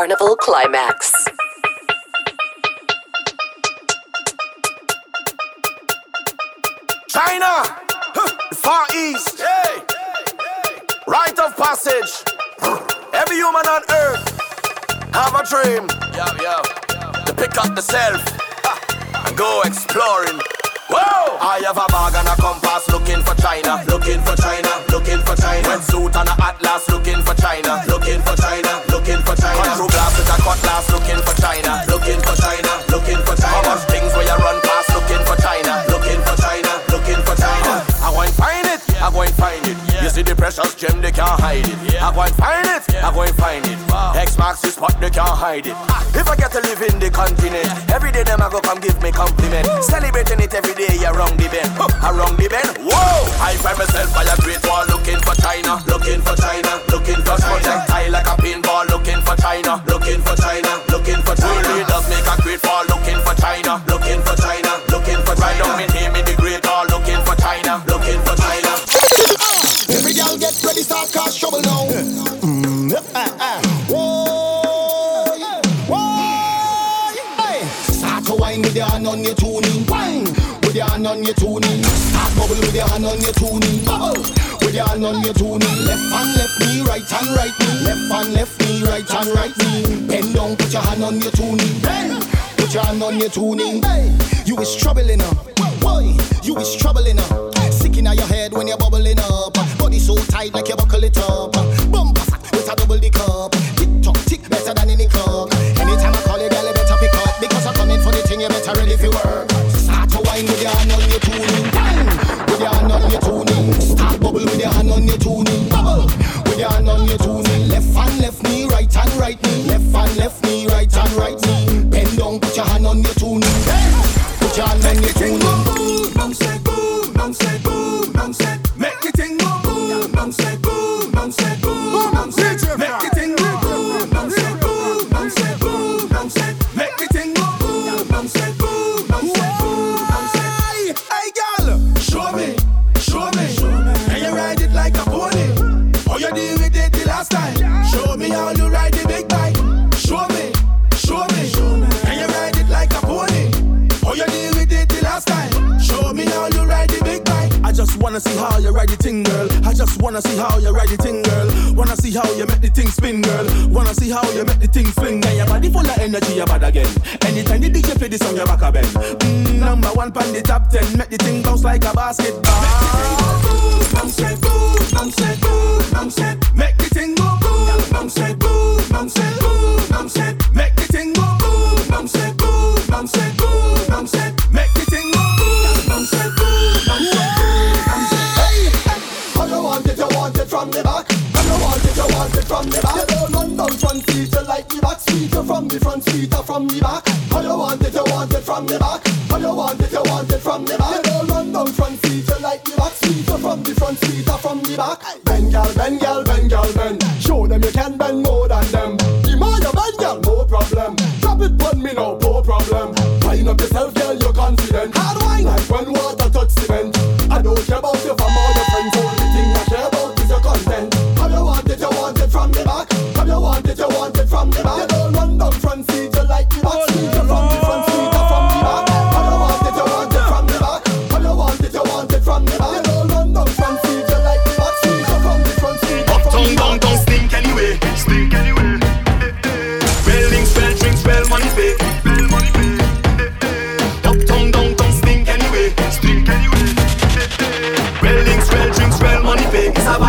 Carnival Climax. China, the Far East, hey. Rite of passage. Every human on earth have a dream. Yo, yo. To pick up the self and go exploring. Whoa! I have a bag and a compass looking for China, looking for China, looking for China. suit and a atlas looking for China, looking for China, looking for China. Control glass with a cutlass looking for China, looking for China, looking for China. How much things where you run past looking for China, looking for China, looking for China. I want find it, I go and find it. You see the precious gem, they can't hide it. I go and find it, I go and find it. X marks the spot, they can't hide it. If I get to live in the continent, every day them I go come give me compliment. Celebrating it every day, wrong the bend, around the bend. Whoa! I find myself by a great wall, looking for China, looking for China, looking for projectile like a pinball, looking for China, looking for China, looking for China. Leaders make a great wall, looking for China, looking for China, on your tuning. Start bubble with your hand on your tuning. Bubble with your hand on your tuning. Left hand, left knee, right hand, right knee. Left hand, left knee, right hand, right knee. Bend down, put your hand on your tuning. Bend. Put your hand on your tuning. Hey. You is troubling up. Boy, you is troubling up. Sick in your head when you're bubbling up. Body so tight like you buckle it up. Bumper fat with a double the cup. Right hand, right knee. Left hand, left knee, right hand, right knee. Bend down, put your hand on your tuning. Put your hand wanna see how you ride the thing, girl. I just wanna see how you ride the thing, girl. Wanna see how you make the thing spin, girl. Wanna see how you make the thing fling. And your body full of energy, you bad again. Anytime the DJ play this song, your back a bend. Mm, number one pan the top ten, make the thing bounce like a basketball. Make the Bounce it, boom, bounce it, boom, bounce it. Make the thing go boom, bounce it, boom, from the back. You don't run down front seat, you like the back seat. You from the front seat or from the back. How you want it, you want it from the back. How you want it, you want it from the back. You don't run down front seat, you like the back seat. You from the front seat or from the back. Bend, girl, bend, girl, bend, girl, bend. Show them you can bend more than them. The more you bend, girl, more problem. Drop it on me now, no problem. Wind up yourself, girl, you're confident. Hard wine, like when water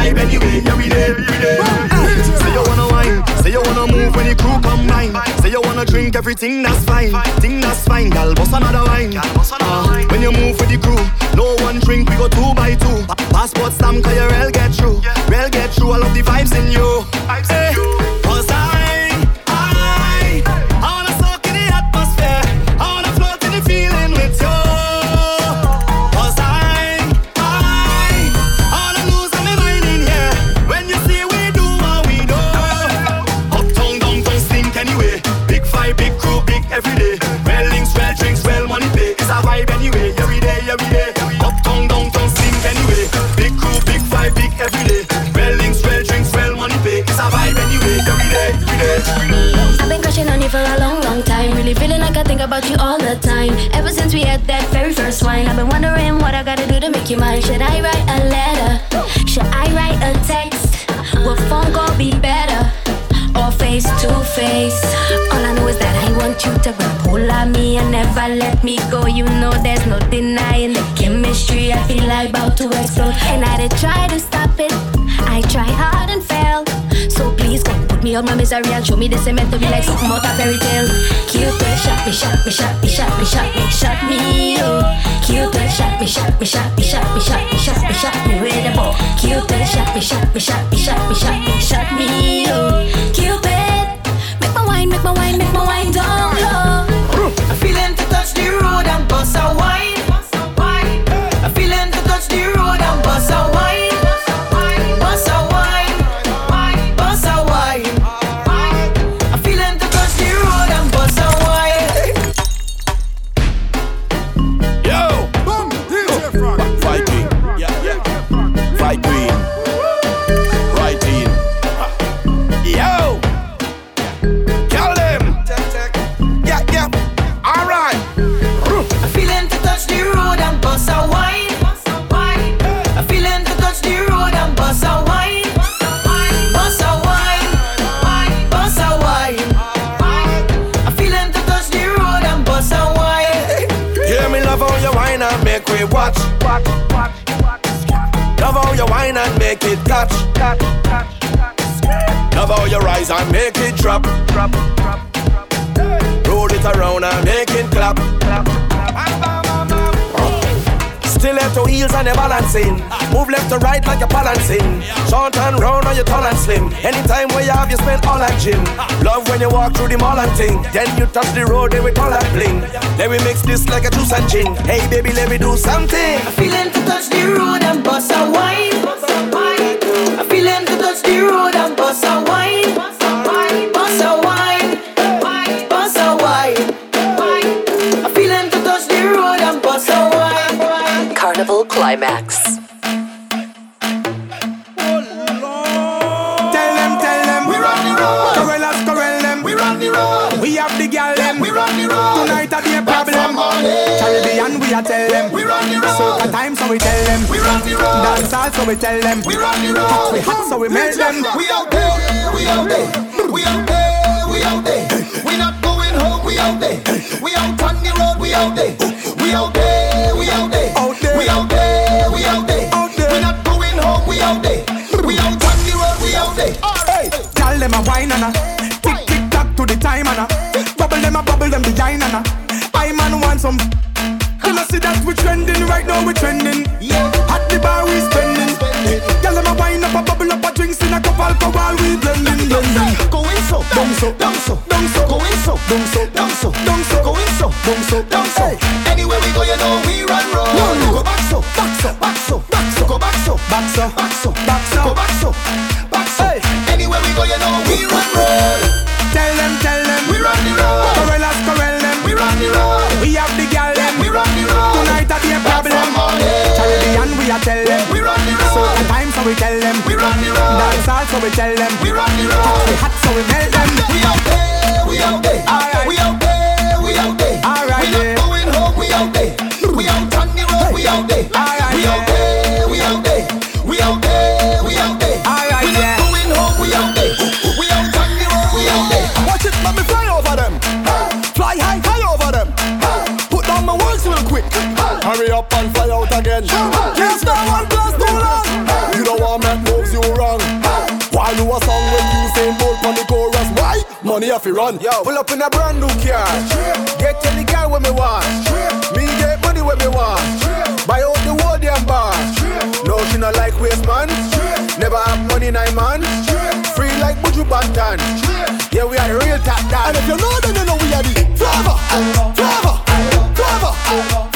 vibe anyway. Yeah, we there, we there. Say you wanna wine, say you wanna move when the crew combine. Say you wanna drink everything that's fine, thing that's fine. Gal, bust another wine. Uh, when you move with the crew, no one drink, we go two by two. Passport stamp, cause your rail get through. Rail get through, I love the vibes in you. Hey, mine. Should I write a letter? Should I write a text? Will phone call be better? Or face to face? All I know is that I want you to grab hold of me and never let me go. You know there's no denying the chemistry. I feel like about to explode, and I did try to stop it. I try hard me on my misery and show me this cement to be like something out of fairy tale. Cupid shot me, shot me, shot me, shot me, shot me, shot me, oh. Cupid shot me, shot me, shot me, shot me, shot me, shot me, shot me with a bow. Cupid shot me, shot me, shot me, shot me, shot me, shot me, oh. Cupid, make my wine, make my wine, make my wine down low. Stiletto heels and you're balancing. Move left to right like you're balancing. Short and round or you tall and slim. Anytime where you have, you spend all that gym. Love when you walk through the mall and ting. Then you touch the road, then we call that bling. Then we mix this like a juice and gin. Hey baby, let me do something. I'm feeling to touch the road and bust a wine. I'm feeling to touch the road and bust a wine. Road. So we tell them. We run the Hot, we road. hot, so we melt them. We out there, we out there, we out there, we out there. We not going home, we out there. We out on the road, we out there. We out there, we out there. We out there, we out there. We not going home, we out there. We out on the road, we out there. Hey, tell them a wine and a tick tick tock to the time and a bubble them a bubble them behind and a I man want some. You know see that we trending right now we trending. Yeah. At the bar we spending. Tell them a wine up a bubble up a drinks in a cup alcohol we blending blending. Going so, Down so, down so, down so, going so, down so, down so, down so, going so, down so, down so. Anywhere we go, you know we run road. No, no. Go back so, back so, back so, back so, go back so, Back so, back so, back so. go back so. Tell them. We run the So road. the time, so we tell them. We run the road. Dance hall, so we tell them. We run the Hot, we road. hot, so we melt them. We out there, we out there. Alright. We have to run. Yo, pull up in a brand new car. Get any guy when me want. Me get money when me want. Buy out the whole damn bar. No, she not like waste man. Never have money nine man. Free like Buju Banton. Yeah, we are the real top And if you know, then you know we are the flavor, flavor, flavor, flavor,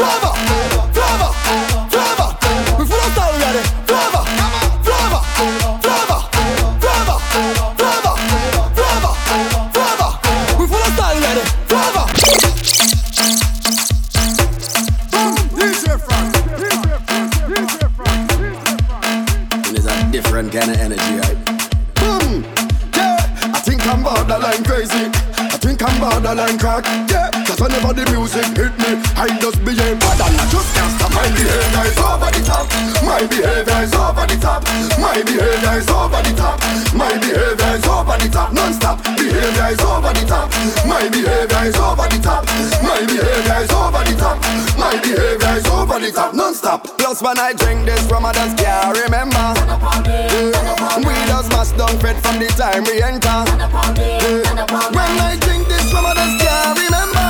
Non-stop. When I drink this from just can't remember. Yeah. We just must don't fit from the time we enter. Yeah. When I drink this from just can't remember.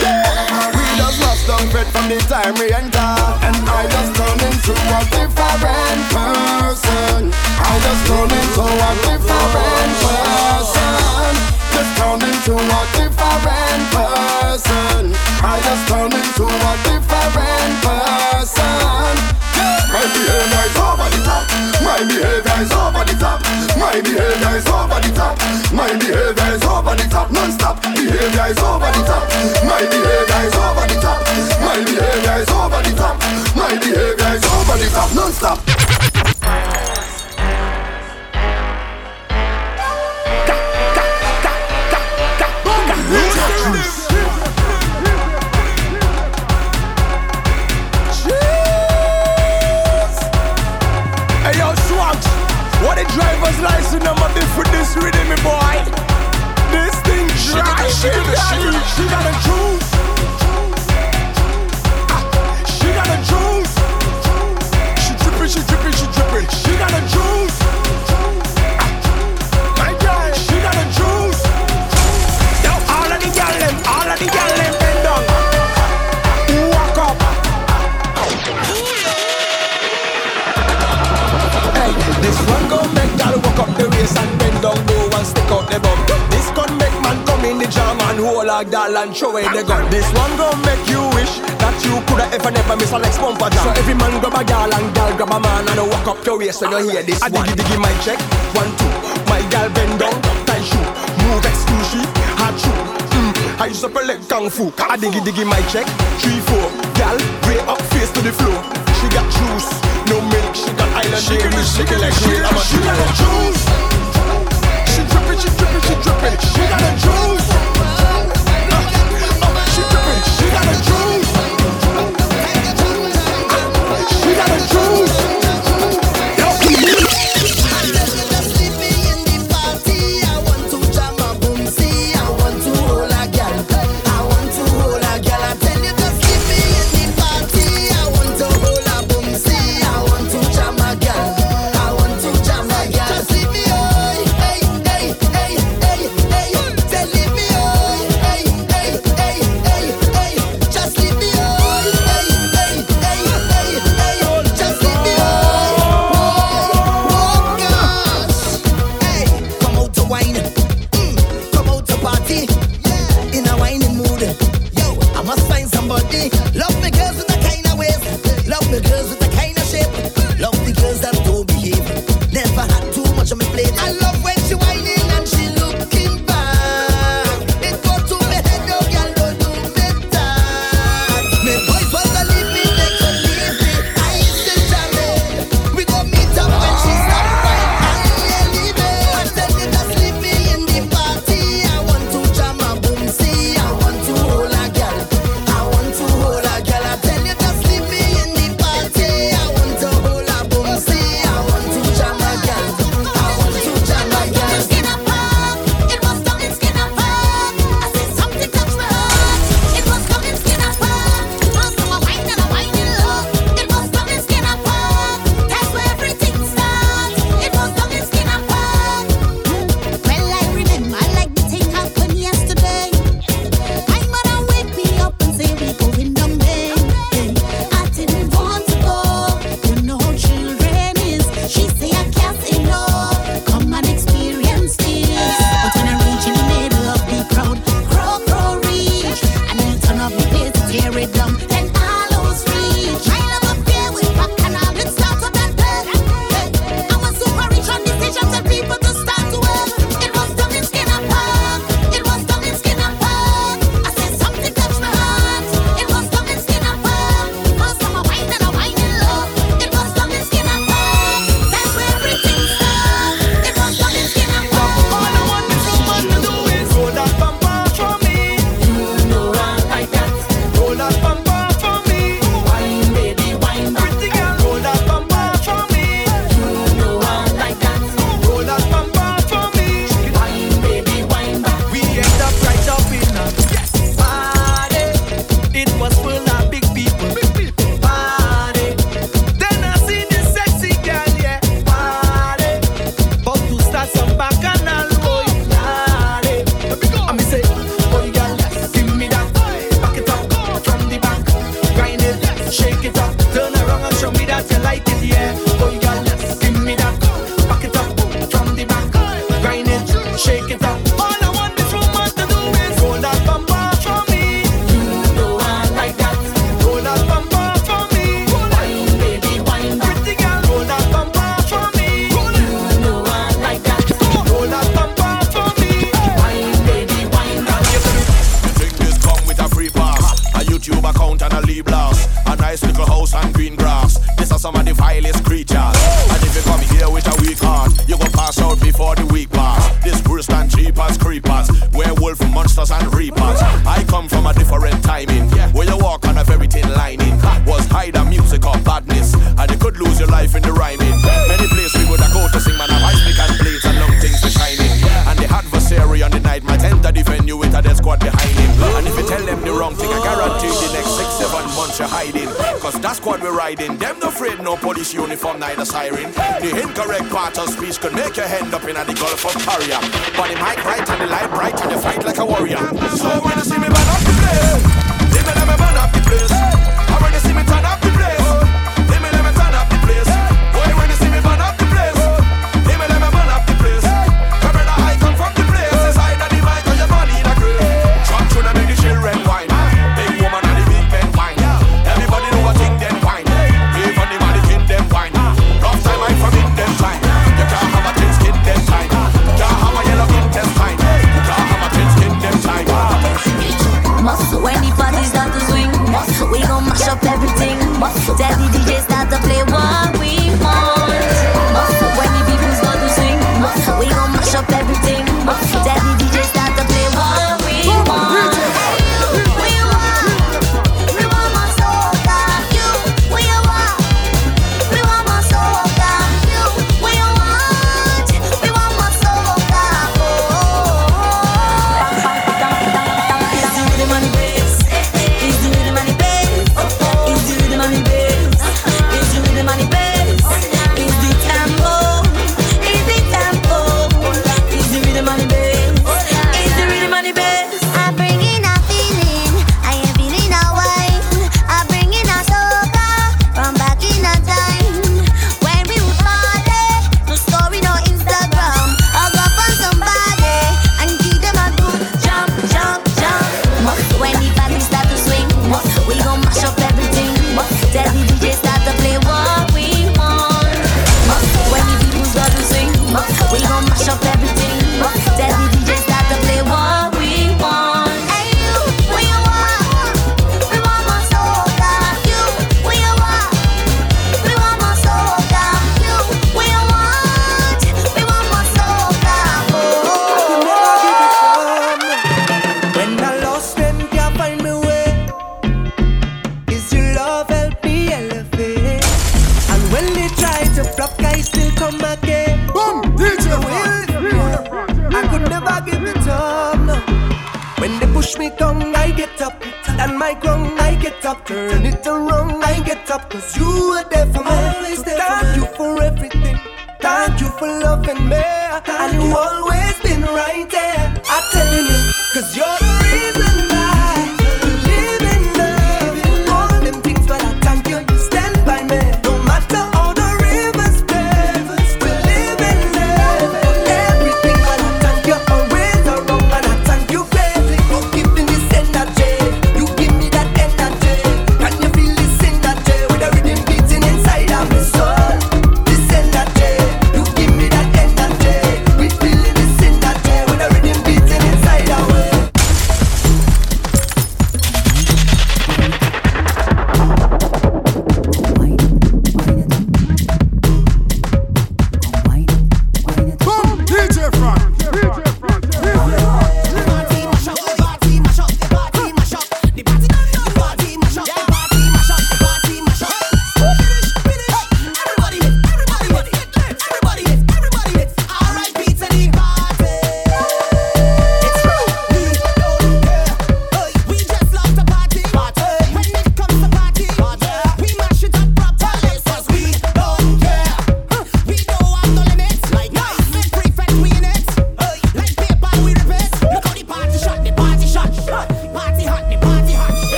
Yeah. We just must don't fit from the time we enter. And I just turn into a different person. I just turn into a different person. Is over the top. My behavior is over the top. My behavior is over the top. Non-stop. Behavior is over the top. My behavior is over the top. My behavior is over the top. My behavior is over the top. Non-stop. The driver's license number be this rhythm, me boy? This thing dry, she got she got a juice. Ah, She got a juice. She dripping, she dripping, she dripping. She got a juice. Hold a gal and throw away the gun. This one gon' make you wish that you coulda ever never miss a Lex bumper jam. So every man grab a gal and gal grab a man and walk up the waist when you hear this I one. diggy diggy my check, one two. My gal bend down, tie shoe, move exclusive, hard shoe. Mm, I use up a leg kung fu. I diggy diggy my check, three four. Gal, way up face to the floor. She got juice, no milk. She got island dairy, she can like real. I'm a she got a juice. She drippin', she drippin', she drippin'. She got a juice. Oh, gotta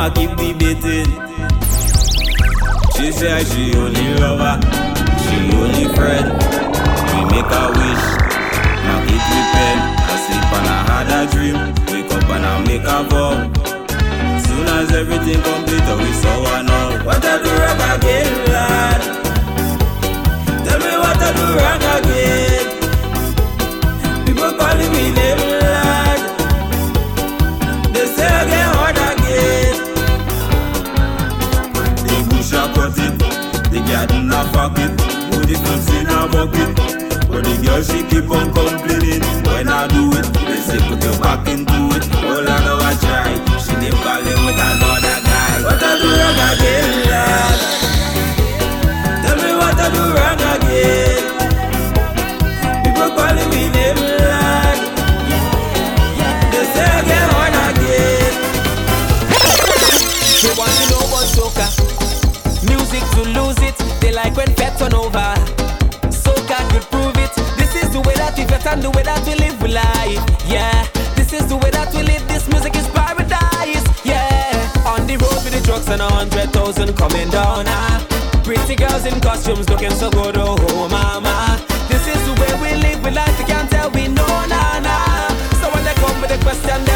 moi qui me dit and the way that we live, we life. Yeah, this is the way that we live. This music is paradise. Yeah, on the road with the trucks and a hundred thousand coming down. Ah. Pretty girls in costumes looking so good, oh, oh mama. This is the way we live, we life. You can't tell we know, nah, nah. So when they come with a the question,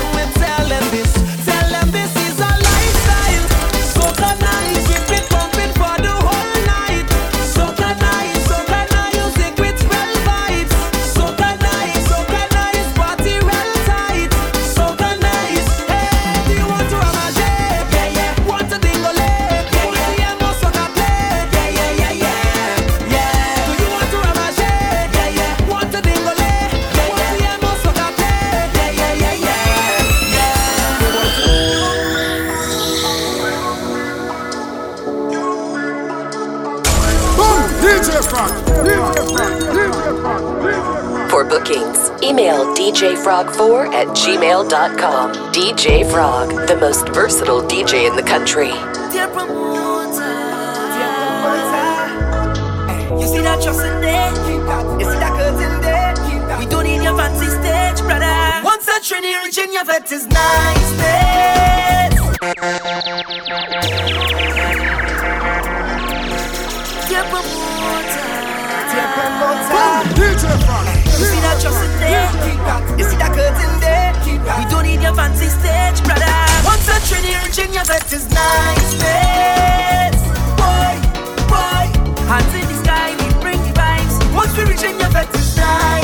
email djfrog4 at gmail.com. DJ Frog, the most versatile DJ in the country. Dear promoter, dear promoter. You see that trust in there? You see that curtain there? We don't need your fancy stage, brother. Once a Trini reach in your vet is niceness. Dear promoter, dear promoter. You see that trust in there? You see that curtain there? We don't need your fancy stage, brother. Once a Trini reach in your vet is niceness. Boy, boy, hands in the sky, we bring the vibes. Once we reach in your vet is niceness.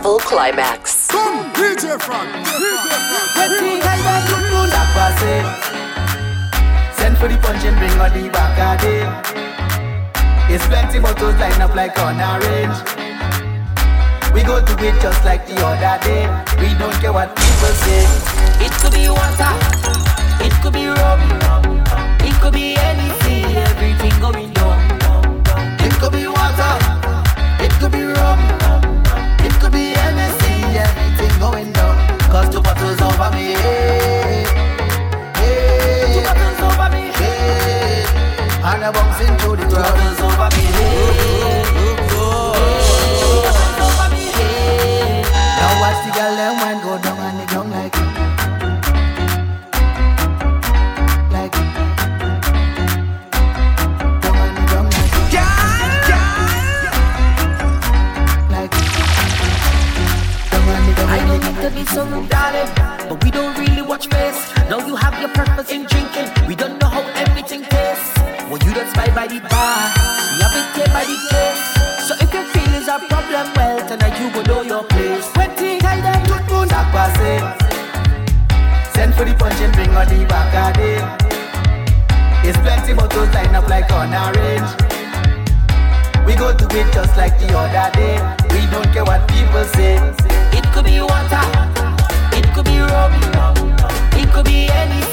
Carnival Climax. Come, DJ Frog. Wetin kind of good moon that pass it? Send for the punch and bring on the back. It's plenty bottles line up like on a range. We go to it just like the other day. We don't care what people say. It could be water, it could be rum, it could be anything, everything going and I bounce into the ground. In drinking. We don't know how everything tastes. Well, you don't spy by the bar, we have it here by the case. So if your feelings are problem, well tonight you go know your place. Wetin kind of good moon it? Send for the punch and bring on the back a day. It's plenty bottles line up like on a range. We go to it just like the other day. We don't care what people say. It could be water, it could be rum, it could be anything,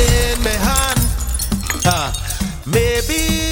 in my hand. Ah. Maybe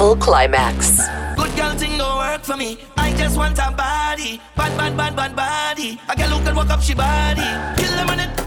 level climax. Good girl thing don't work for me. I just want a body, bad, bad, bad, bad body. Walk up she body. Kill them on the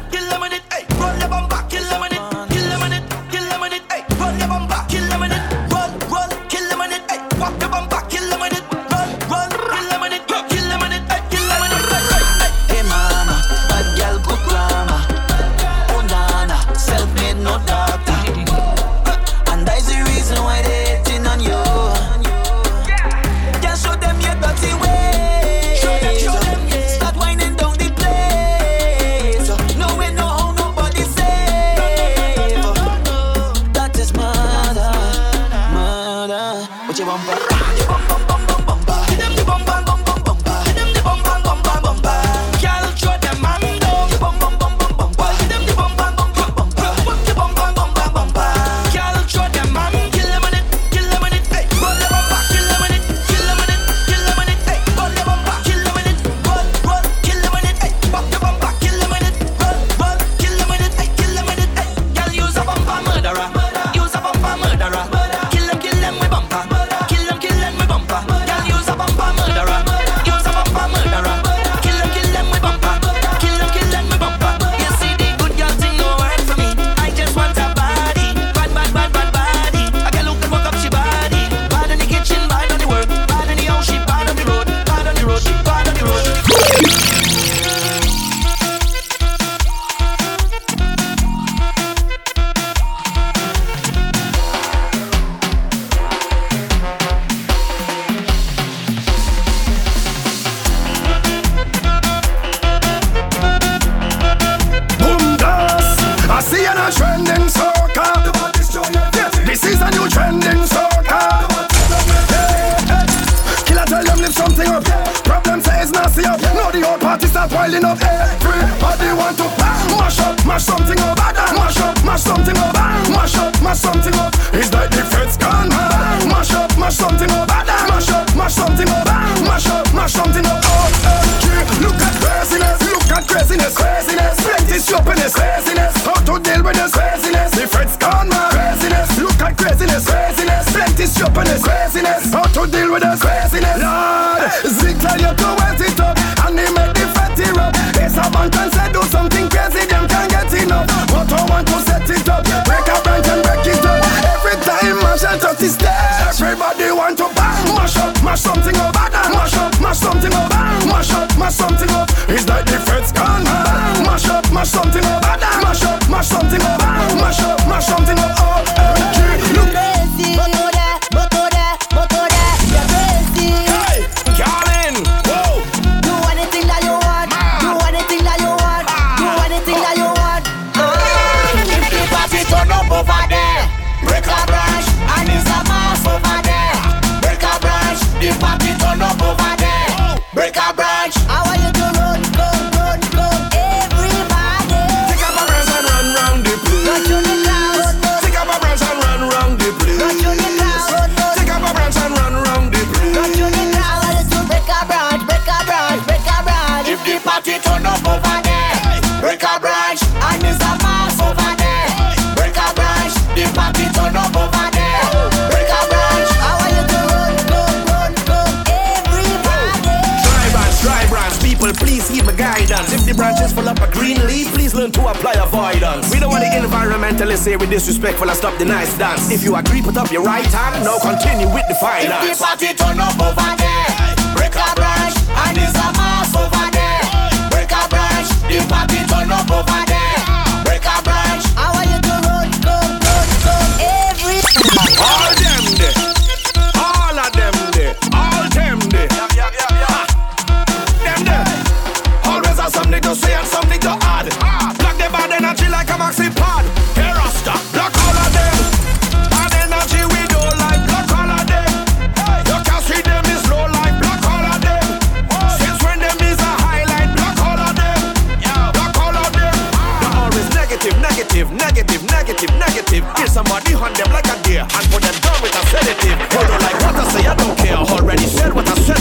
disrespectful and stop the nice dance. If you agree, put up your right hand. Now continue with the finance. If the party turn up over there, break a branch, and it's a mass over there. Break a branch, the party turn up over there.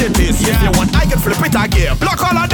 it is. Yeah. If you want, I can flip it again. Block all of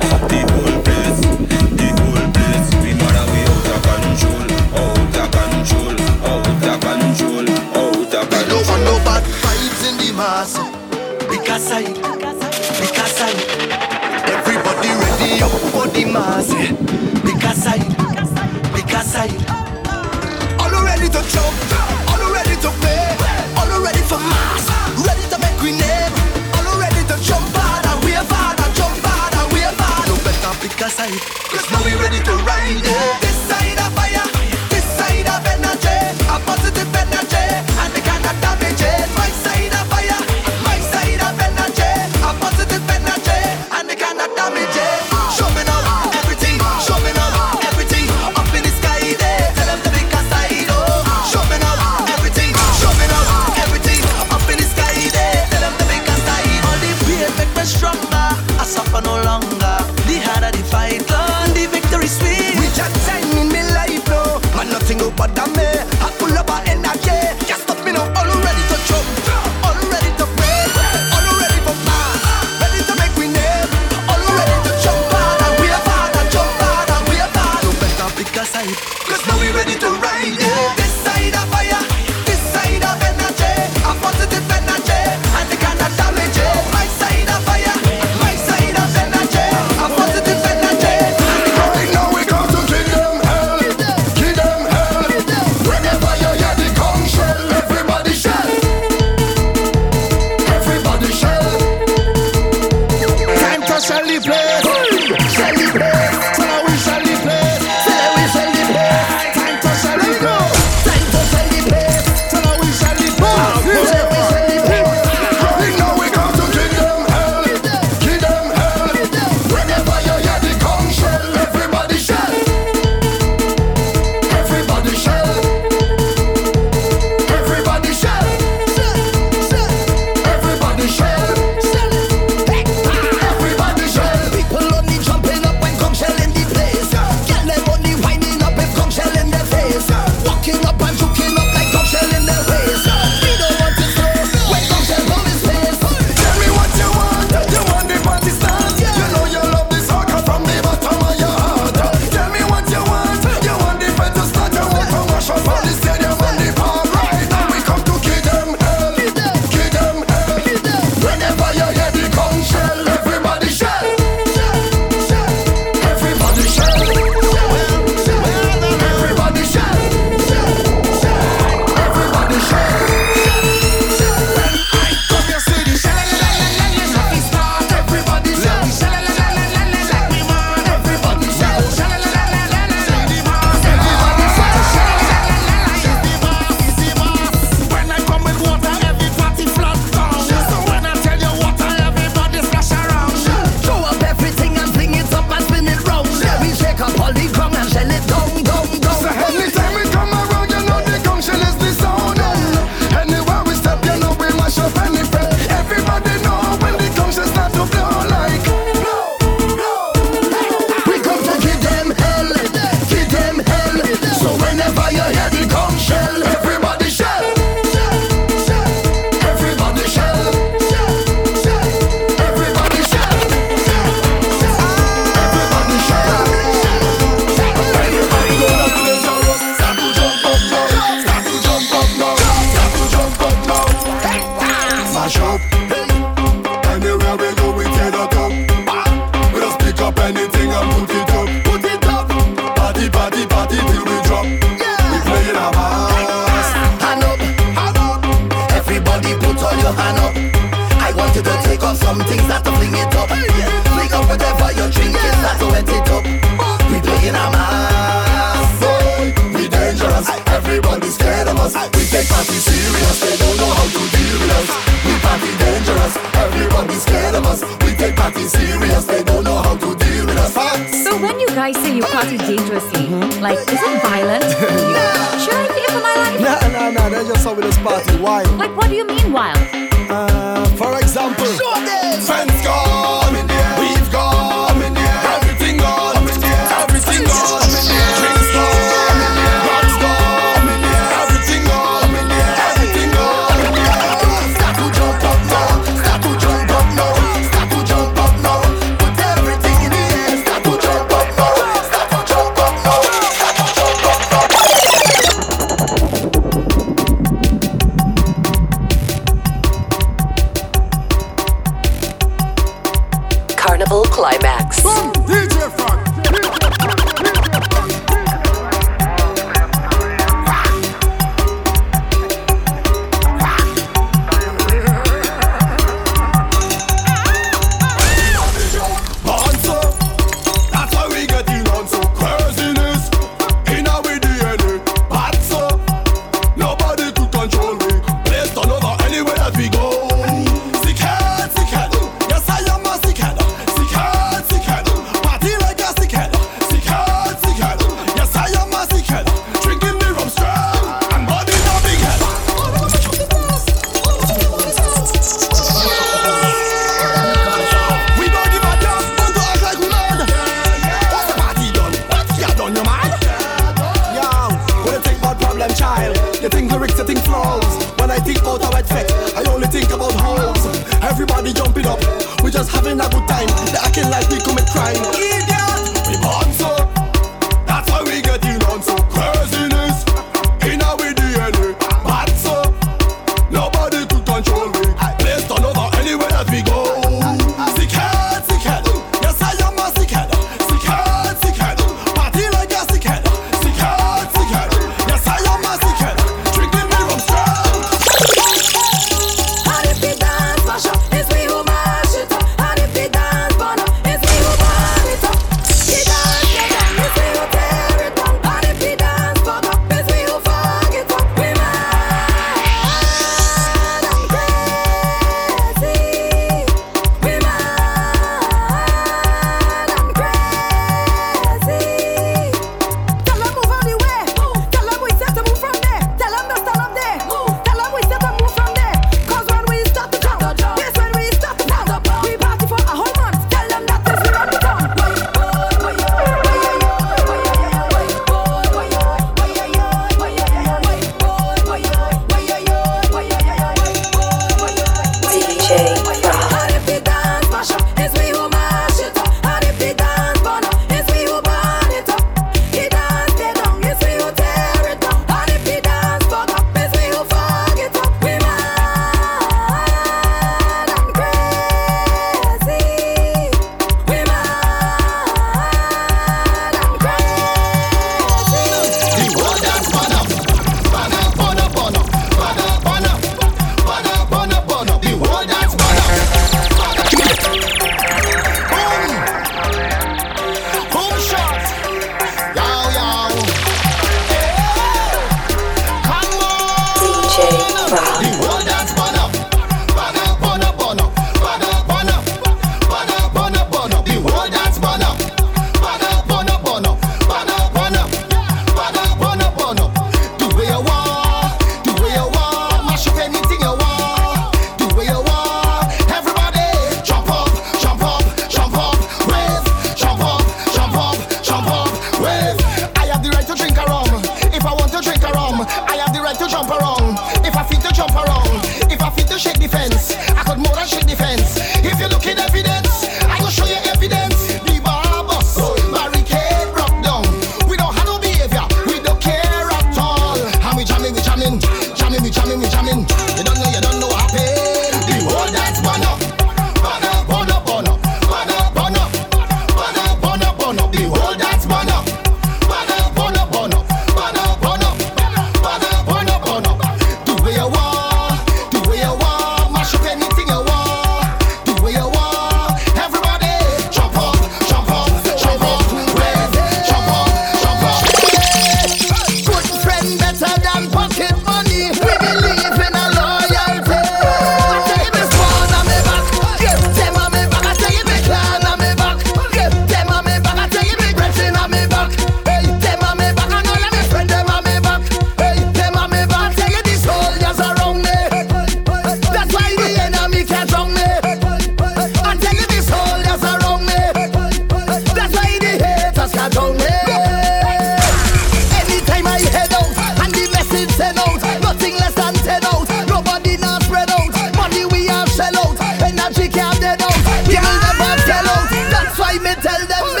that she can't dead out. People never sell out. That's why me tell them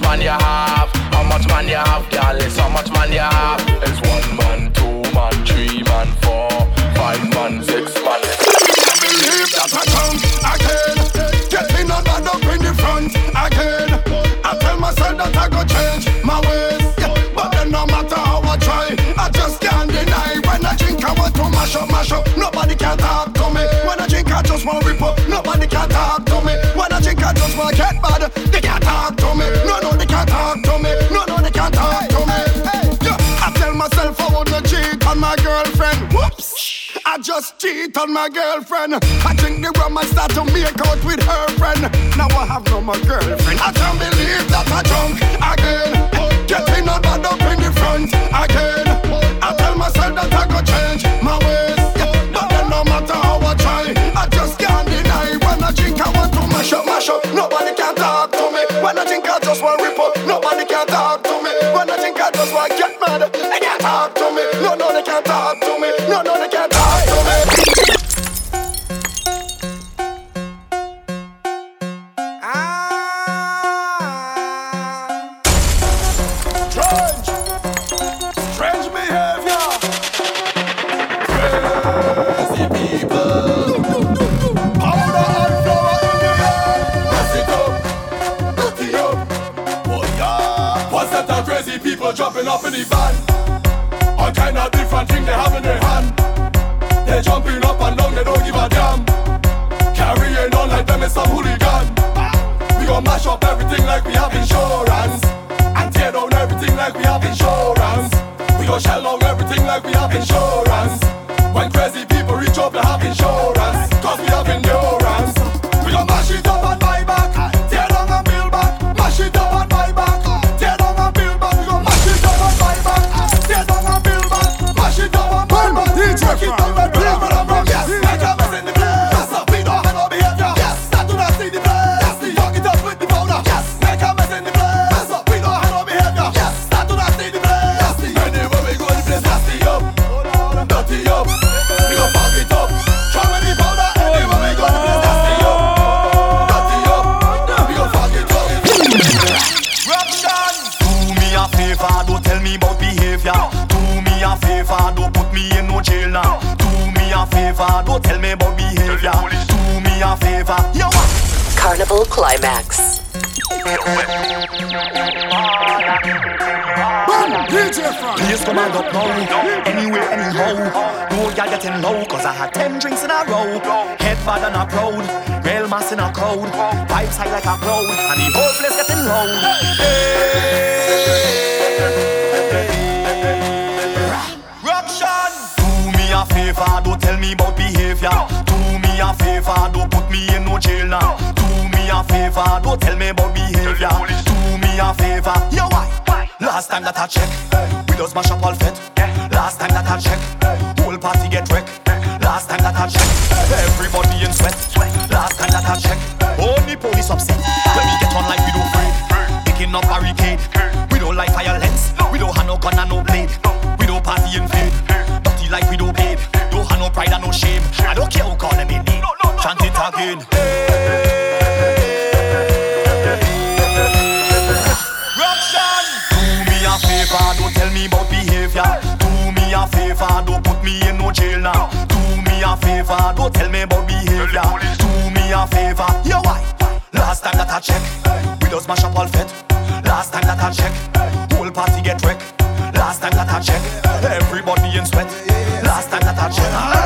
much money you have? How much money you have, girl? It's how much money you have? I just cheat on my girlfriend. I drink the rum and start to make out with her friend. Now I have no more girlfriend. I can't believe that I drunk again. Getting a bad up in the front again. I tell myself that I go change my ways. But then no matter how I try, I just can't deny. When I drink, I want to mash up, mash up. Nobody can talk to me. When I drink, I just want up. Nobody can talk to me. When I drink, I just want get mad. They can't talk to me. No, no, they can't talk to me. Everything like we have insurance. And tear down everything like we have insurance. We gon' shell down everything like we have insurance. Climax. Please come and up now. Anyway, anyhow. No, you're getting low, cause I had 10 drinks in a row. Head bad and a proud. Real mass in a crowd. Vibes high like a cloud. And the whole place getting low. Rockshan! Do me a favor, don't tell me about behavior. Do me a favor, don't put me in no jail now. Do me a favor, don't tell me about behavior. Do me a favor, yo why? Last time that I check, we just mash up all fit. Last time that I check, whole party get wrecked. Last time that I check, everybody in sweat. Check, we just mash up all fit. Last time that I check, whole party get wrecked. Last time that I check, everybody in sweat. Last time that I check,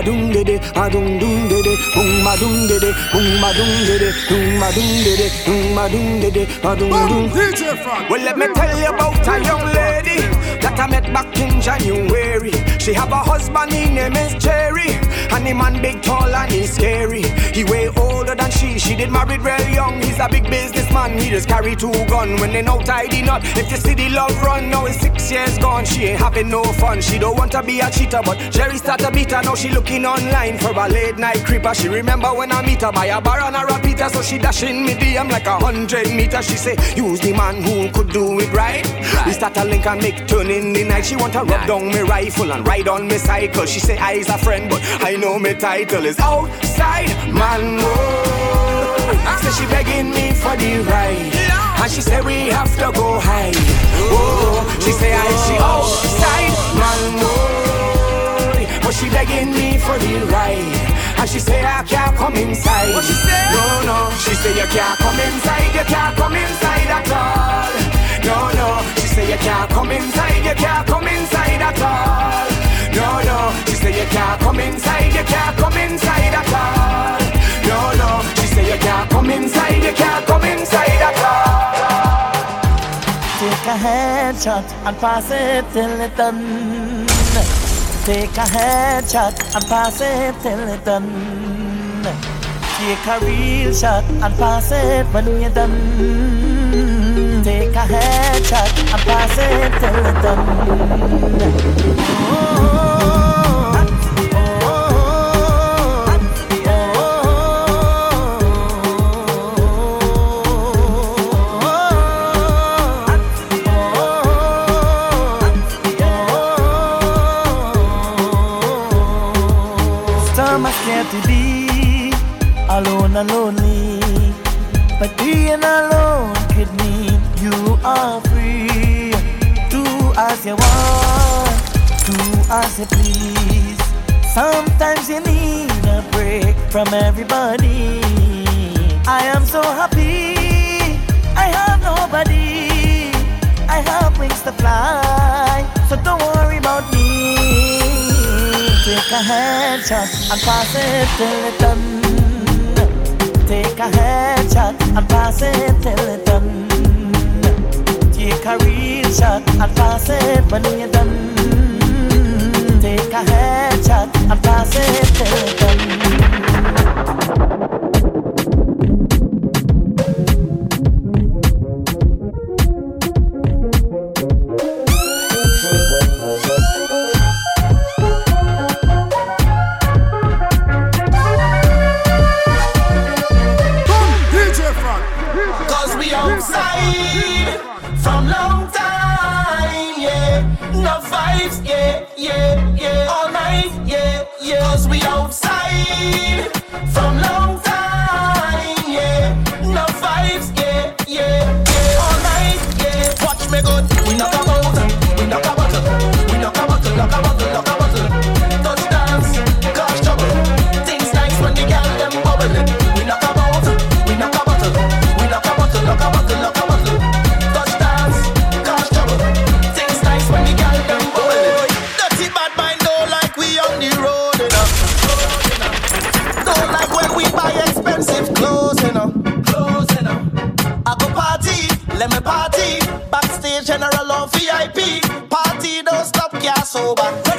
ma de de, a doom doom de de, boom doom de de, boom doom de de, doom ma doom de de, doom ma doom de de, a doom doom. Well, let me tell you about a young lady that I met back in January. She have a husband, his name is Jerry, and the man big, tall, and he's scary. He way older than she. She did married real young. He's a big businessman. He just carry two gun when they know tidy not. If you see the love run, now it's six years gone. She ain't having no fun. She don't want to be a cheater, but Jerry start to beat her. Now she looking online for a late night creeper. She remember when I meet her by a bar and a repeater, so she dashing me DM like a hundred meters. She say, use the man who could do it right. We start to link and make turn in the night. She want to rub down me rifle and ride on me cycle. She say I's a friend, but I know me title is outside man. Oh, say she begging me for the ride, and she say we have to go high. Oh, she say I she outside man. Oh, but she begging me for the ride. And she say I can't come inside. What she say? No, no. She say you can't come inside. You can't come inside at all. No, no. She say you can't come inside. You can't come inside at all. No, no. She say you can't come inside. You can't come inside at all. No, no. She say you can't come inside. You can't come inside at all. Take a headshot and pass it till it done. Take a headshot and pass it till it done. Take a real shot and pass it when you're done. Take a headshot done. Oh. Some are scared to be alone and as you please. Sometimes you need a break from everybody. I am so happy, I have nobody. I have wings to fly, so don't worry about me. Take a headshot and pass it till it done. Take a headshot and pass it till it done. Take a real shot and pass it when you're done. देखा है छत अब्बा से तेरे yeah, yeah, yeah. All night, yeah, yeah. Cause we outside from love. So bad.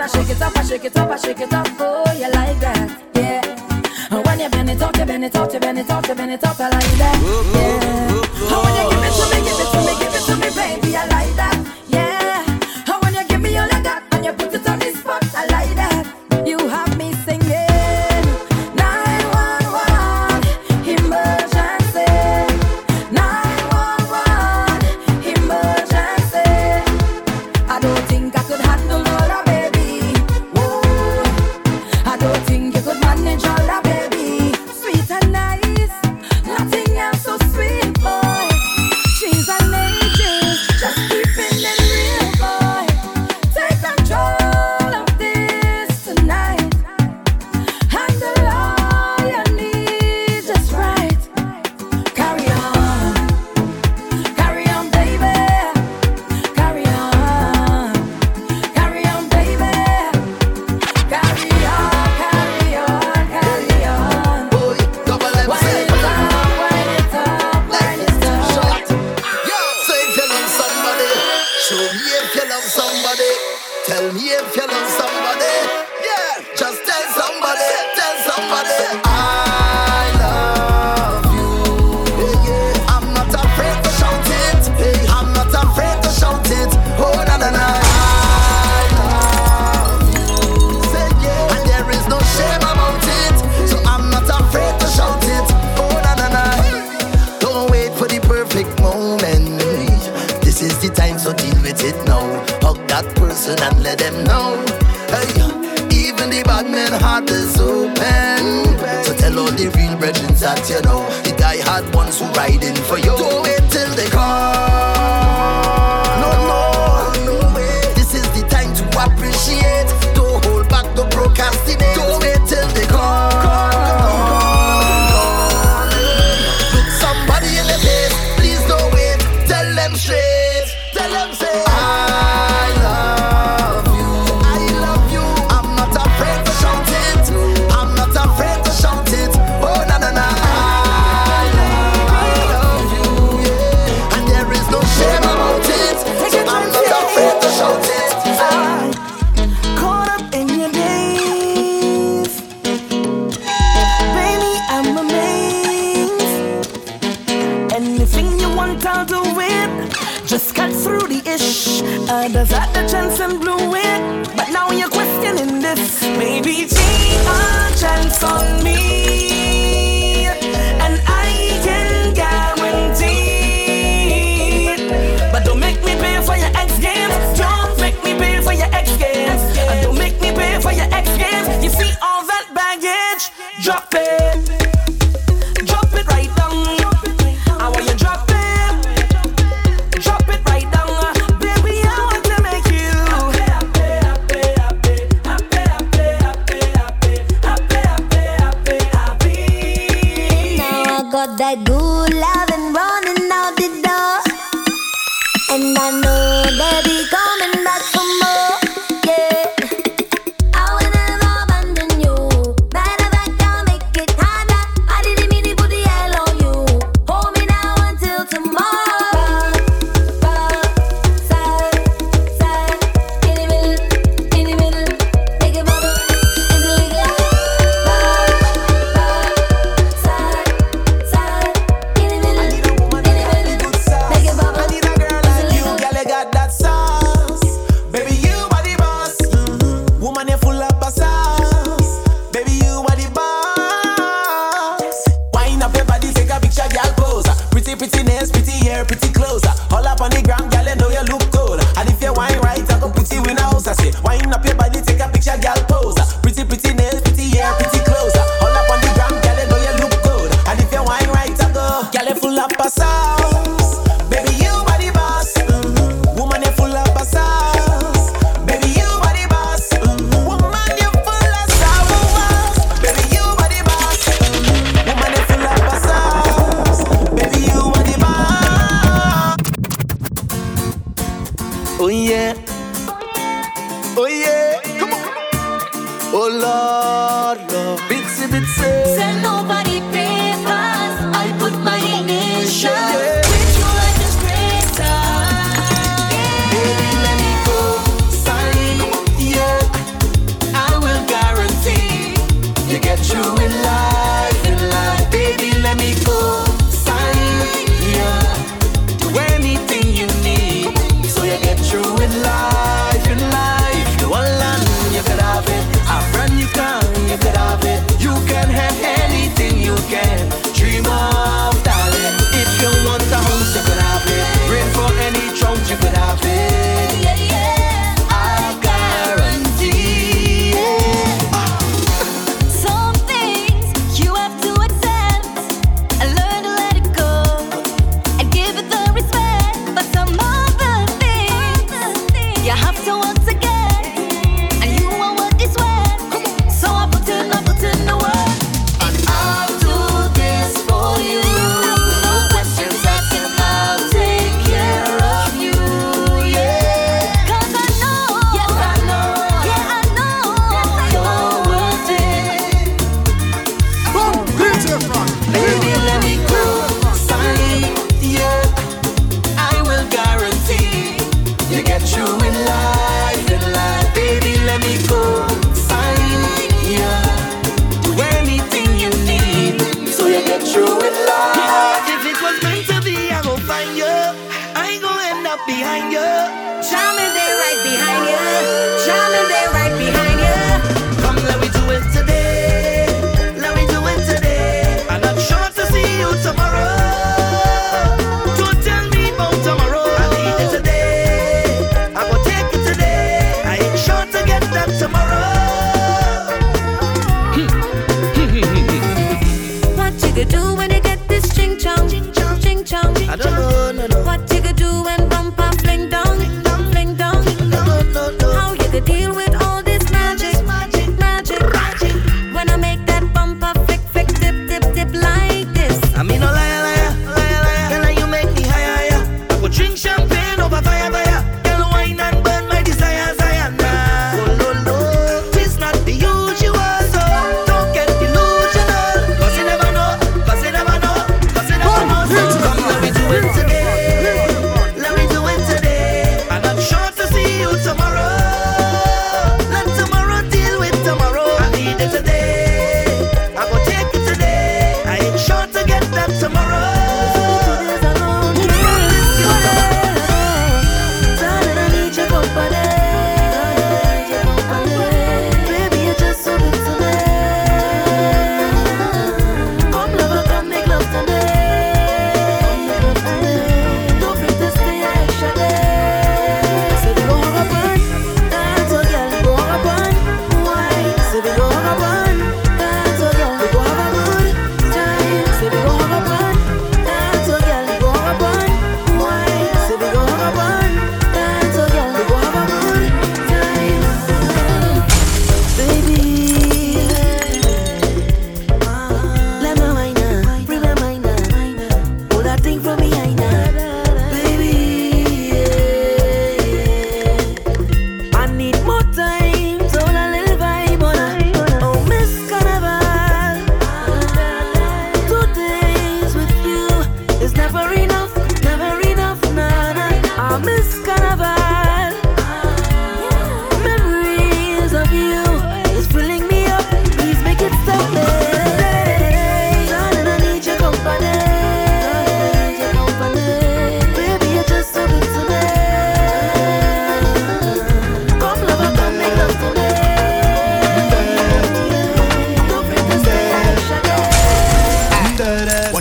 wanna shake it up, I shake it up, I shake it up for oh, you like that, yeah. And when you bend it up, you bend it up, you bend it up, you bend it up, I like that, yeah.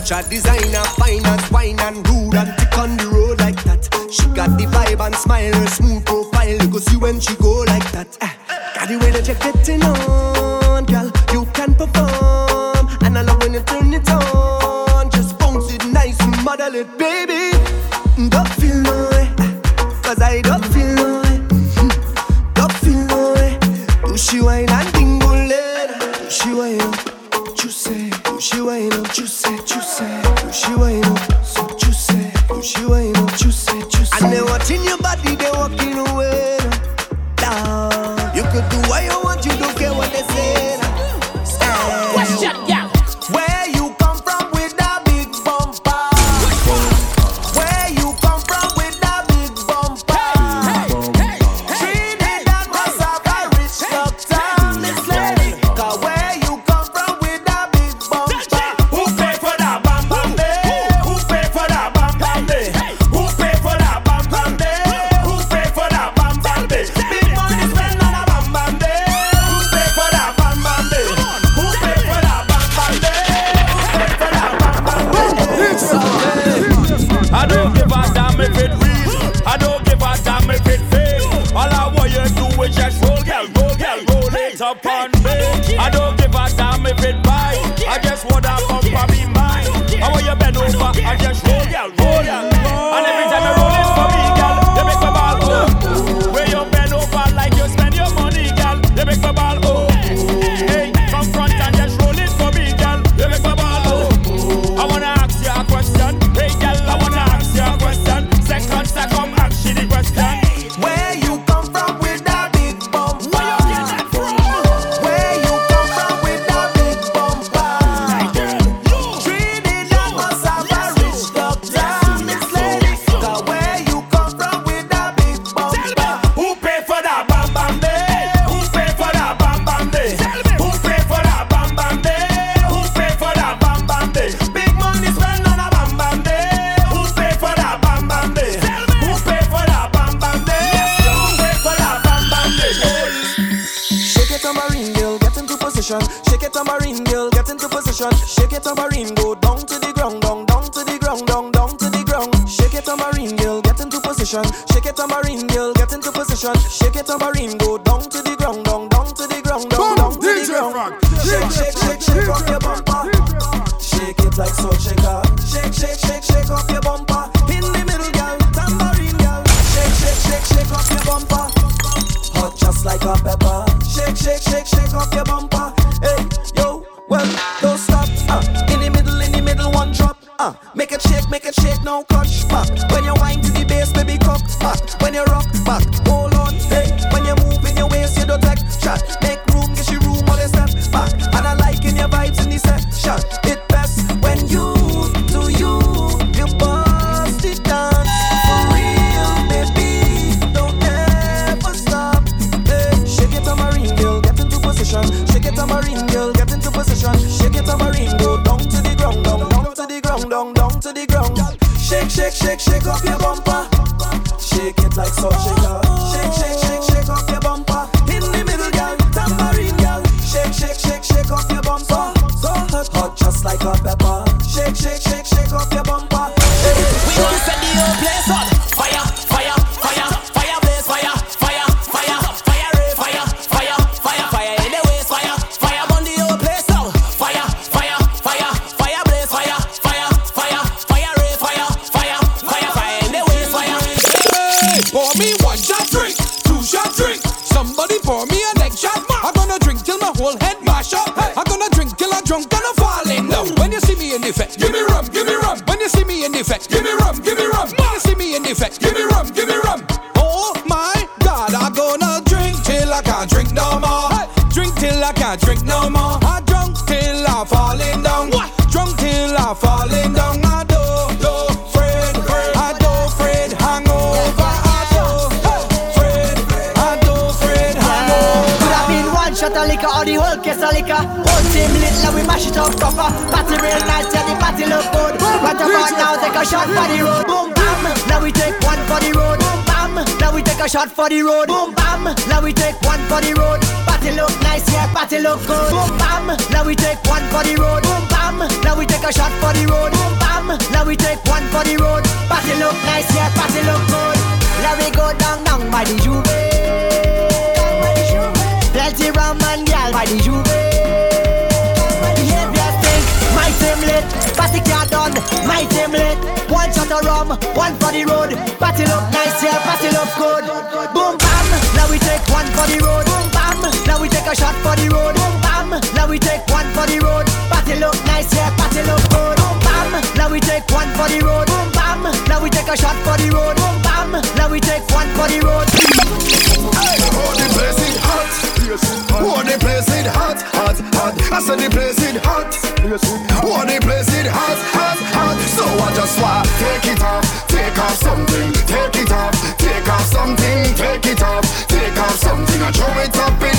Jah designer, fine and fine and rude and tick on the road like that. She got the vibe and smile, her smooth profile. You go see when she go like that. Eh. Got the way that you're getting on, girl. You can perform, and I love when you turn it on. Just bounce it nice and model it, baby. bottle liquor or the whole case of liquor. Whole team lit, Now we mash it up proper. Party real nice, yeah, the party look good. Right about now, take a shot for the road. Boom bam, now we take one for the road. Boom bam, now we take a shot for the road. Boom bam, now we take one for the road. Party look nice, yeah, party look good. Boom bam, now we take one for the road. Boom bam, now we take a shot for the road. Boom bam, now we take one for the road. Party look nice, yeah, party look good. Now we go down down by the Juve. Plenty rum and gal by the Juve. Behavior stink, my team lit. Party car done, my team lit. One shot of rum, one for the road. Party look nice, yeah, party look good. Boom bam, now we take one for the road. Boom bam, now we take a shot for the road. Boom bam, now we take one for the road. Party look nice, yeah, party look good. Boom bam, now we take one for the road. Boom bam, now we take a shot for the road. Boom bam, now we take one for the road. Hot. Oh, the place is hot, hot, hot. I said the place is hot. Oh, the place is hot, hot, hot. So I just want take it off, take off something, take it off, take off something, take it off, take off something. I throw it up in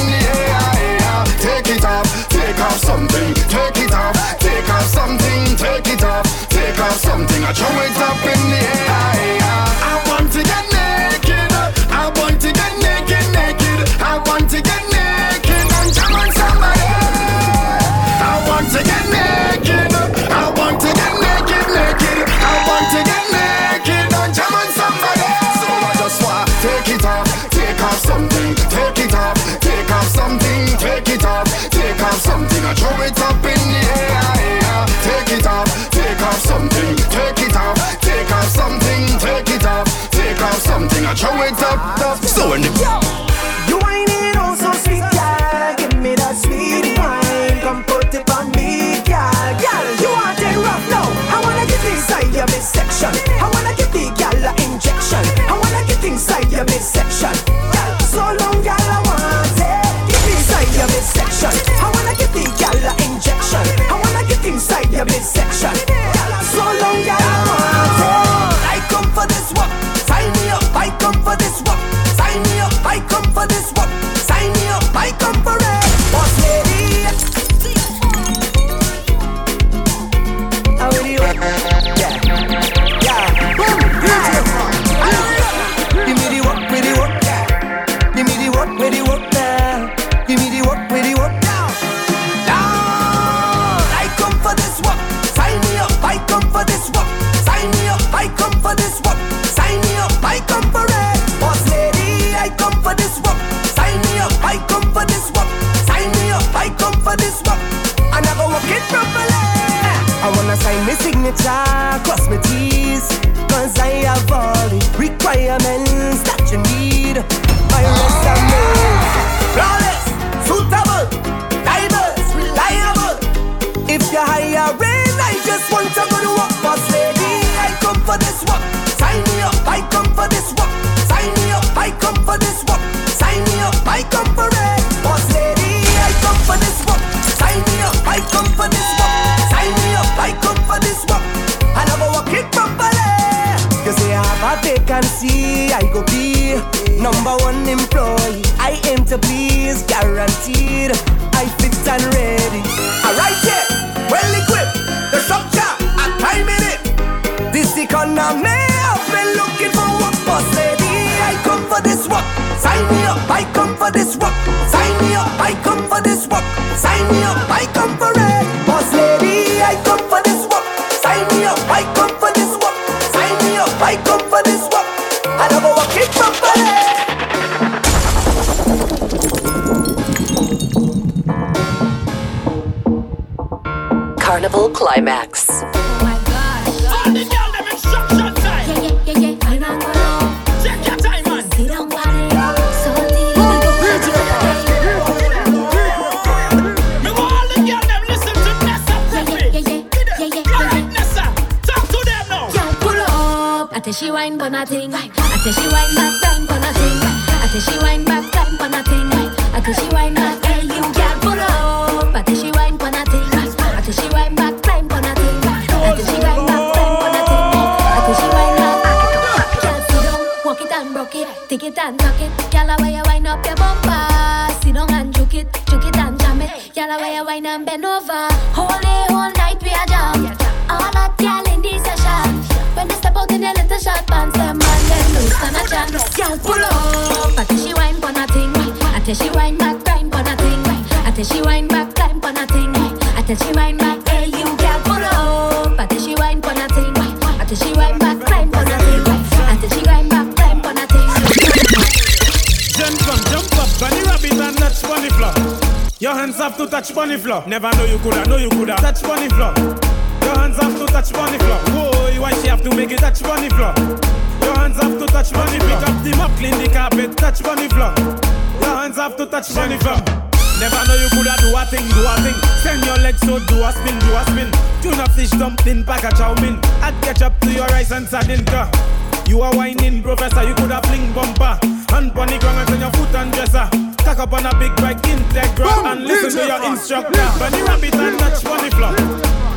throw it up, up. So when the You ain't it all so sweet. Give me that sweet wine. Come put it on me, you want it rough now? I wanna get inside your midsection. I wanna get the girl injection. I wanna get inside your midsection. Girl, so long, I want it. Get inside your midsection. I wanna get the injection. I wanna get inside your midsection. My cross my T's, cause I have all the requirements that you need. My resume, flawless, suitable, diverse, reliable. If you're hiring, I just want to go to work, boss lady. I come for this work. Sign me up, I come for this work. Sign me up, I come for this work. Sign me up, I come say I have a vacancy, I go be number one employee. I aim to please, guaranteed. I fit and ready. Alright, yeah, well equipped. The structure, I'm timing it. This economy, I've been looking for work, boss lady. I come for this work. Sign me up, I come for this work. Sign me up, I come for this work. Sign me up, I come Climax. She wine but nothing. I tell she wine back time but nothing. I tell she wine back time but nothing. I tell she wine back tell she wind back, time for nothing. I she wine back, time for nothing. I tell she wind back, hey you girl pull up. I tell she wind for nothing. I she wine back, time for nothing. I she wine back, time for nothing. Jump up, jump up, bunny rabbit and bunny floor. Your hands have to touch bunny floor. Never know you coulda, know you coulda touch bunny floor. Your hands have to touch bunny floor. Whoa, why she have to make it touch bunny floor? Your hands have to touch bunny. Pick up the mop, clean the carpet, touch bunny floor touch money from. Never know you coulda do a thing, do a thing. Send your legs so do a spin, do a spin. Tuna fish dumpling, pack a chow mein. Add ketchup to your rice and sardine. You are whining, professor. You coulda fling bumper. Hand on the ground and turn your foot and dresser. Cock up on a big bike, Integra, Boom, and listen to your instructor. When you rabbit and touch money flop.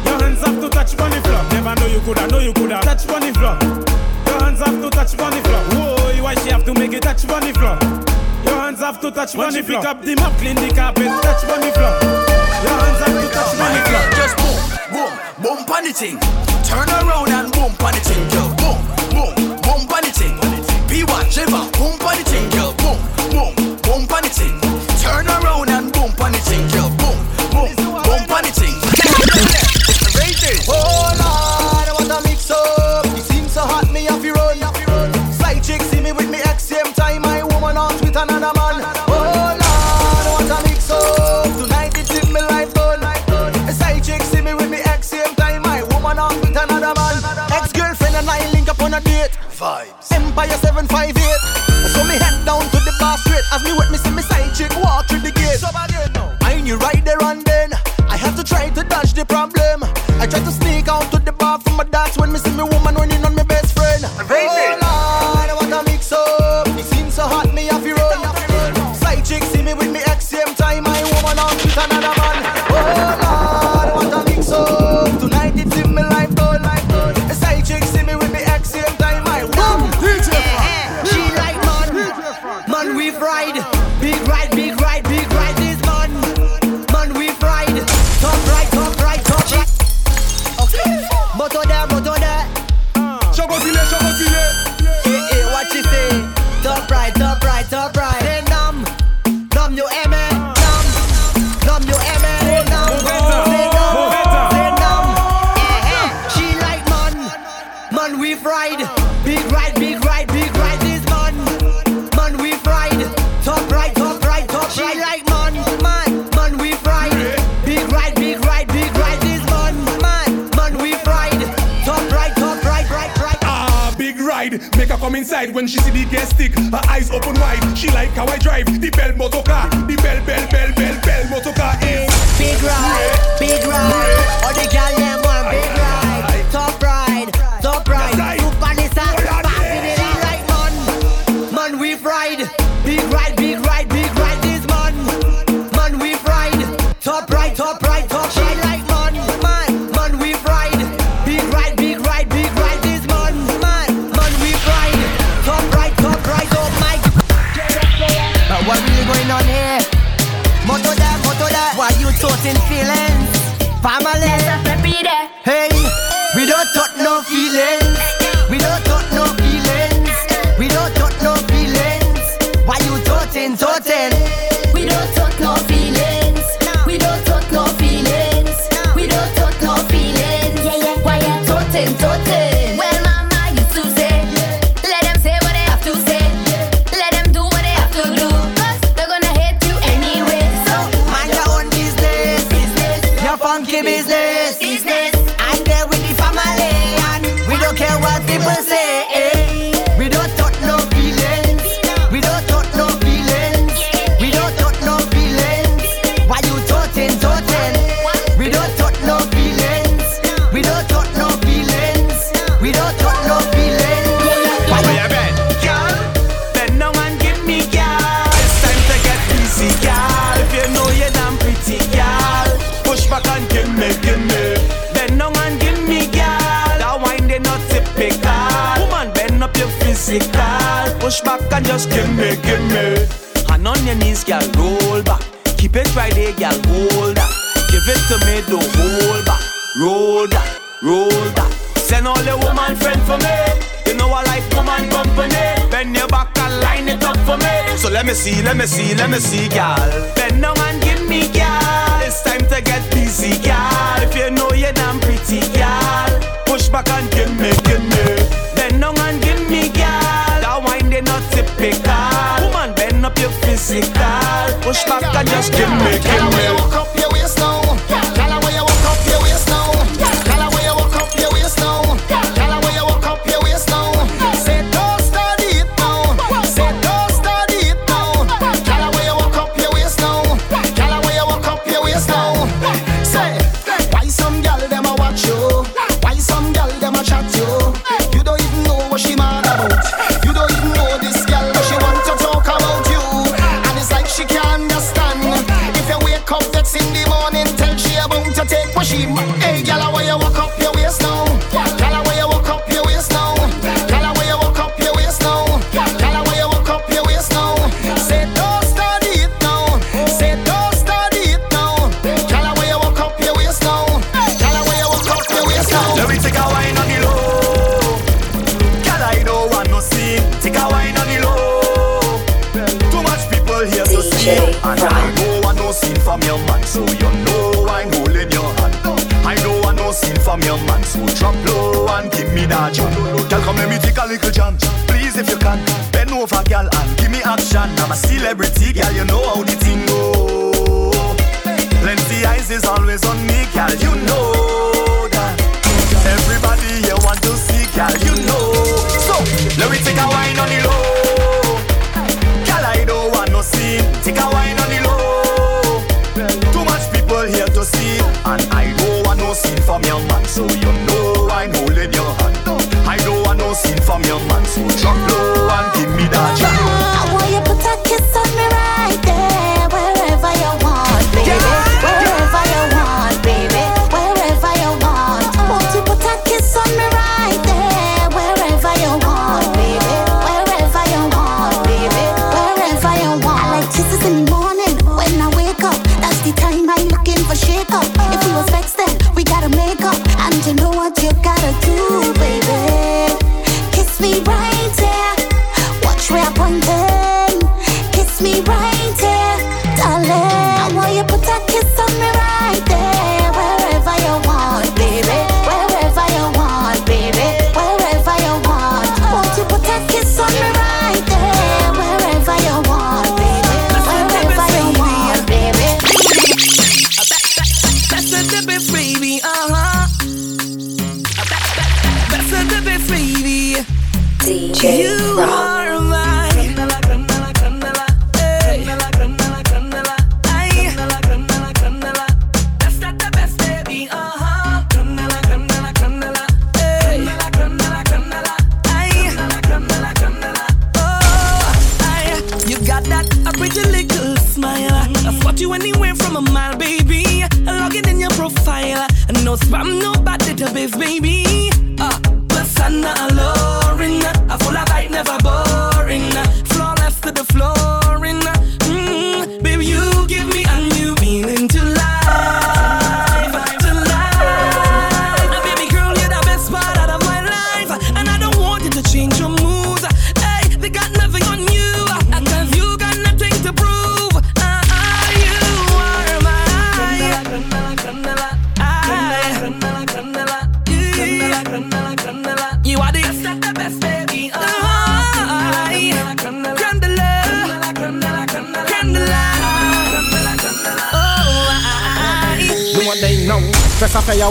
Your hands up to touch money flop. Never know you coulda, know you coulda touch money flop. Your hands up to touch money flop. Whoa, why she have to make it touch money flop? Your hands have to touch money, money pick up the map, clean the carpet, touch money floor. Your hands have to touch money floor. Just boom, boom, boom, panicking. Turn around and boom, panicking, girl. Boom, boom, boom, panicking. Be whatever, boom, panicking, girl. Boom, boom, boom, panicking. Turn around and boom, panicking. Empire 758 just give me, give me. And on your knees, girl, roll back. Keep it right there, girl, hold that. Give it to me, don't hold back. Roll that, roll that. Send all your woman friend for me. You know I like woman company. Bend your back and line it up for me. So let me see, let me see, let me see, girl. Bend down and give me, girl. It's time to get busy, girl. If you know you're damn pretty, girl. Push back and give me, give me. technical. Push back and just give me, give me. Celebrity, girl, you know?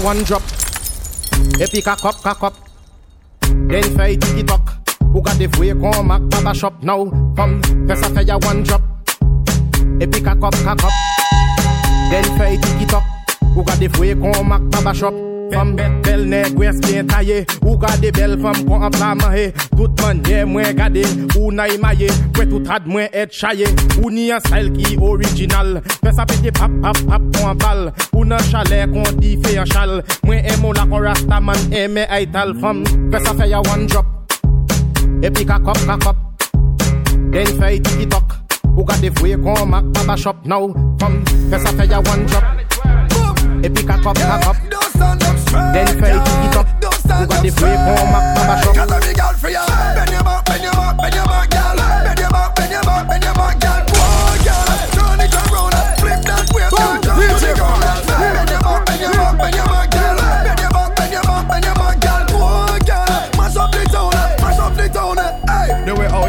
one drop. Et puis, cock up, cock up. Then fay tiki Who got the vwe kon mak baba shop now. Kom, fè a fè one drop. Et puis, cock up, cock up. Then fay tiki Who got the vwe kon mak baba shop. Fam bet bel neg wes bien taye. Ou gade bel fam? kon an pla manye Tout manye mwen gade Ou na imaye Kwe tout had mwen et chaye. Ou ni an style ki orijinal Fes apete pap pap pap kon an bal Ou nan chale kon di fe an chal. Mwen emo la kon rasta man eme fam. Fem fes afe ya one drop. Epi kakop kakop Den fey tiki tok. Ou gade fwe kon mak baba shop now Fem fes afe ya one drop. Epi kakop kakop then fell to get up, got the brave home up, up a shop. Tell me girl for ya, bend your back, bend your back, bend your back,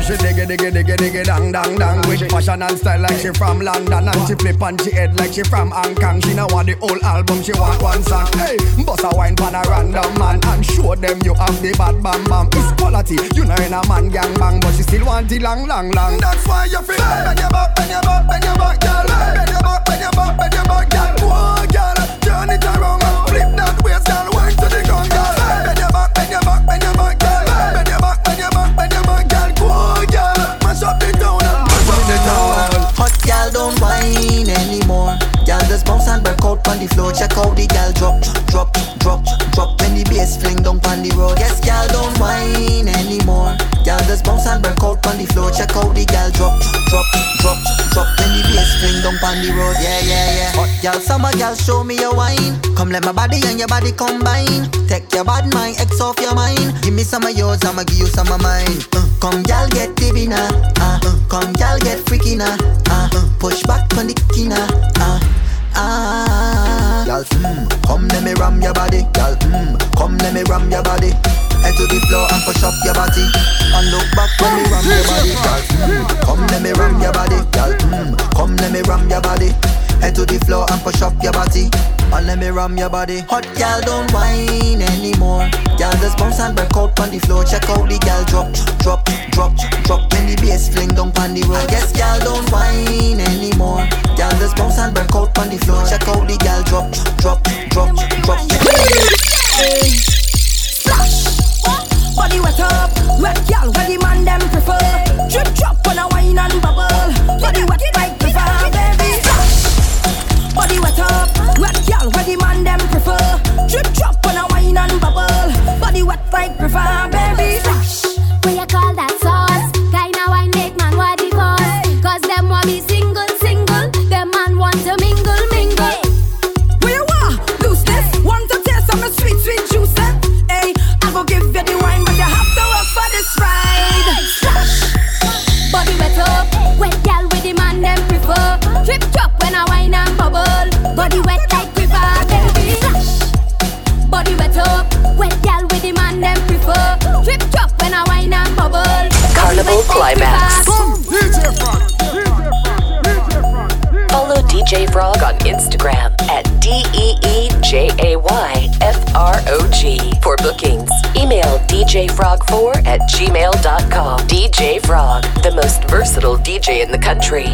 she diggy diggy diggy diggy dang dang dang. With fashion and style like she from London And she flip on she head like she from Hong Kong. She now want the whole album, she want one song. Hey, bust a wine pan a random man And show them you have the bad bam bam. It's quality, you know in a man gang bang But she still want the long long long That's why you feel bend your back, bend your back, bend your back, girl. Bend your back, bend your back, bend your back, girl. Whoa, girl bounce and break out on the floor. Check out the gal drop, drop, drop, drop. When the bass fling down on the road. Yes, gal don't whine anymore. Gal just bounce and break out on the floor. Check out the gal drop, drop, drop, drop. When the bass fling down on the road. Yeah, yeah, yeah. Hot gal, summer gal, show me your wine. Come let my body and your body combine. Take your bad mind, X off your mind. Give me some of yours, I'ma give you some of mine. Uh, come gal, get divina. now. Uh, uh, come gal, get freaky now. Uh, uh, push back on the kina. Uh, ah, gal, mm, come let me ram your body, gal, mm, come let me ram your body. Head to the floor and push up your body, and look back when me ram your body, gal, mm, come let me ram your body, gal, mm, come let me ram your body. Head to the floor and push up your body, and let me ram your body. Hot gal don't whine anymore. Gal just bounce and break out on the floor. Check out the gal drop, drop, drop, drop. When the bass fling down on the road. Yes, gal don't whine anymore. Gal just bounce and break out on the floor. Check out the gal drop, drop, drop, drop. Hey. Body wet up, wet gal, where the man them prefer. Drip drop when I wine and bubble. Body wet Body wet up, wet gal, where the man them prefer. Drip drop when I wine and bubble. Body wet like the fire, baby. Splash. Carnival Climax. Follow DJ Frog on Instagram at D E E J A Y F R O G for bookings. Email djfrog4 at gmail.com. DJ Frog, the most versatile DJ in the country.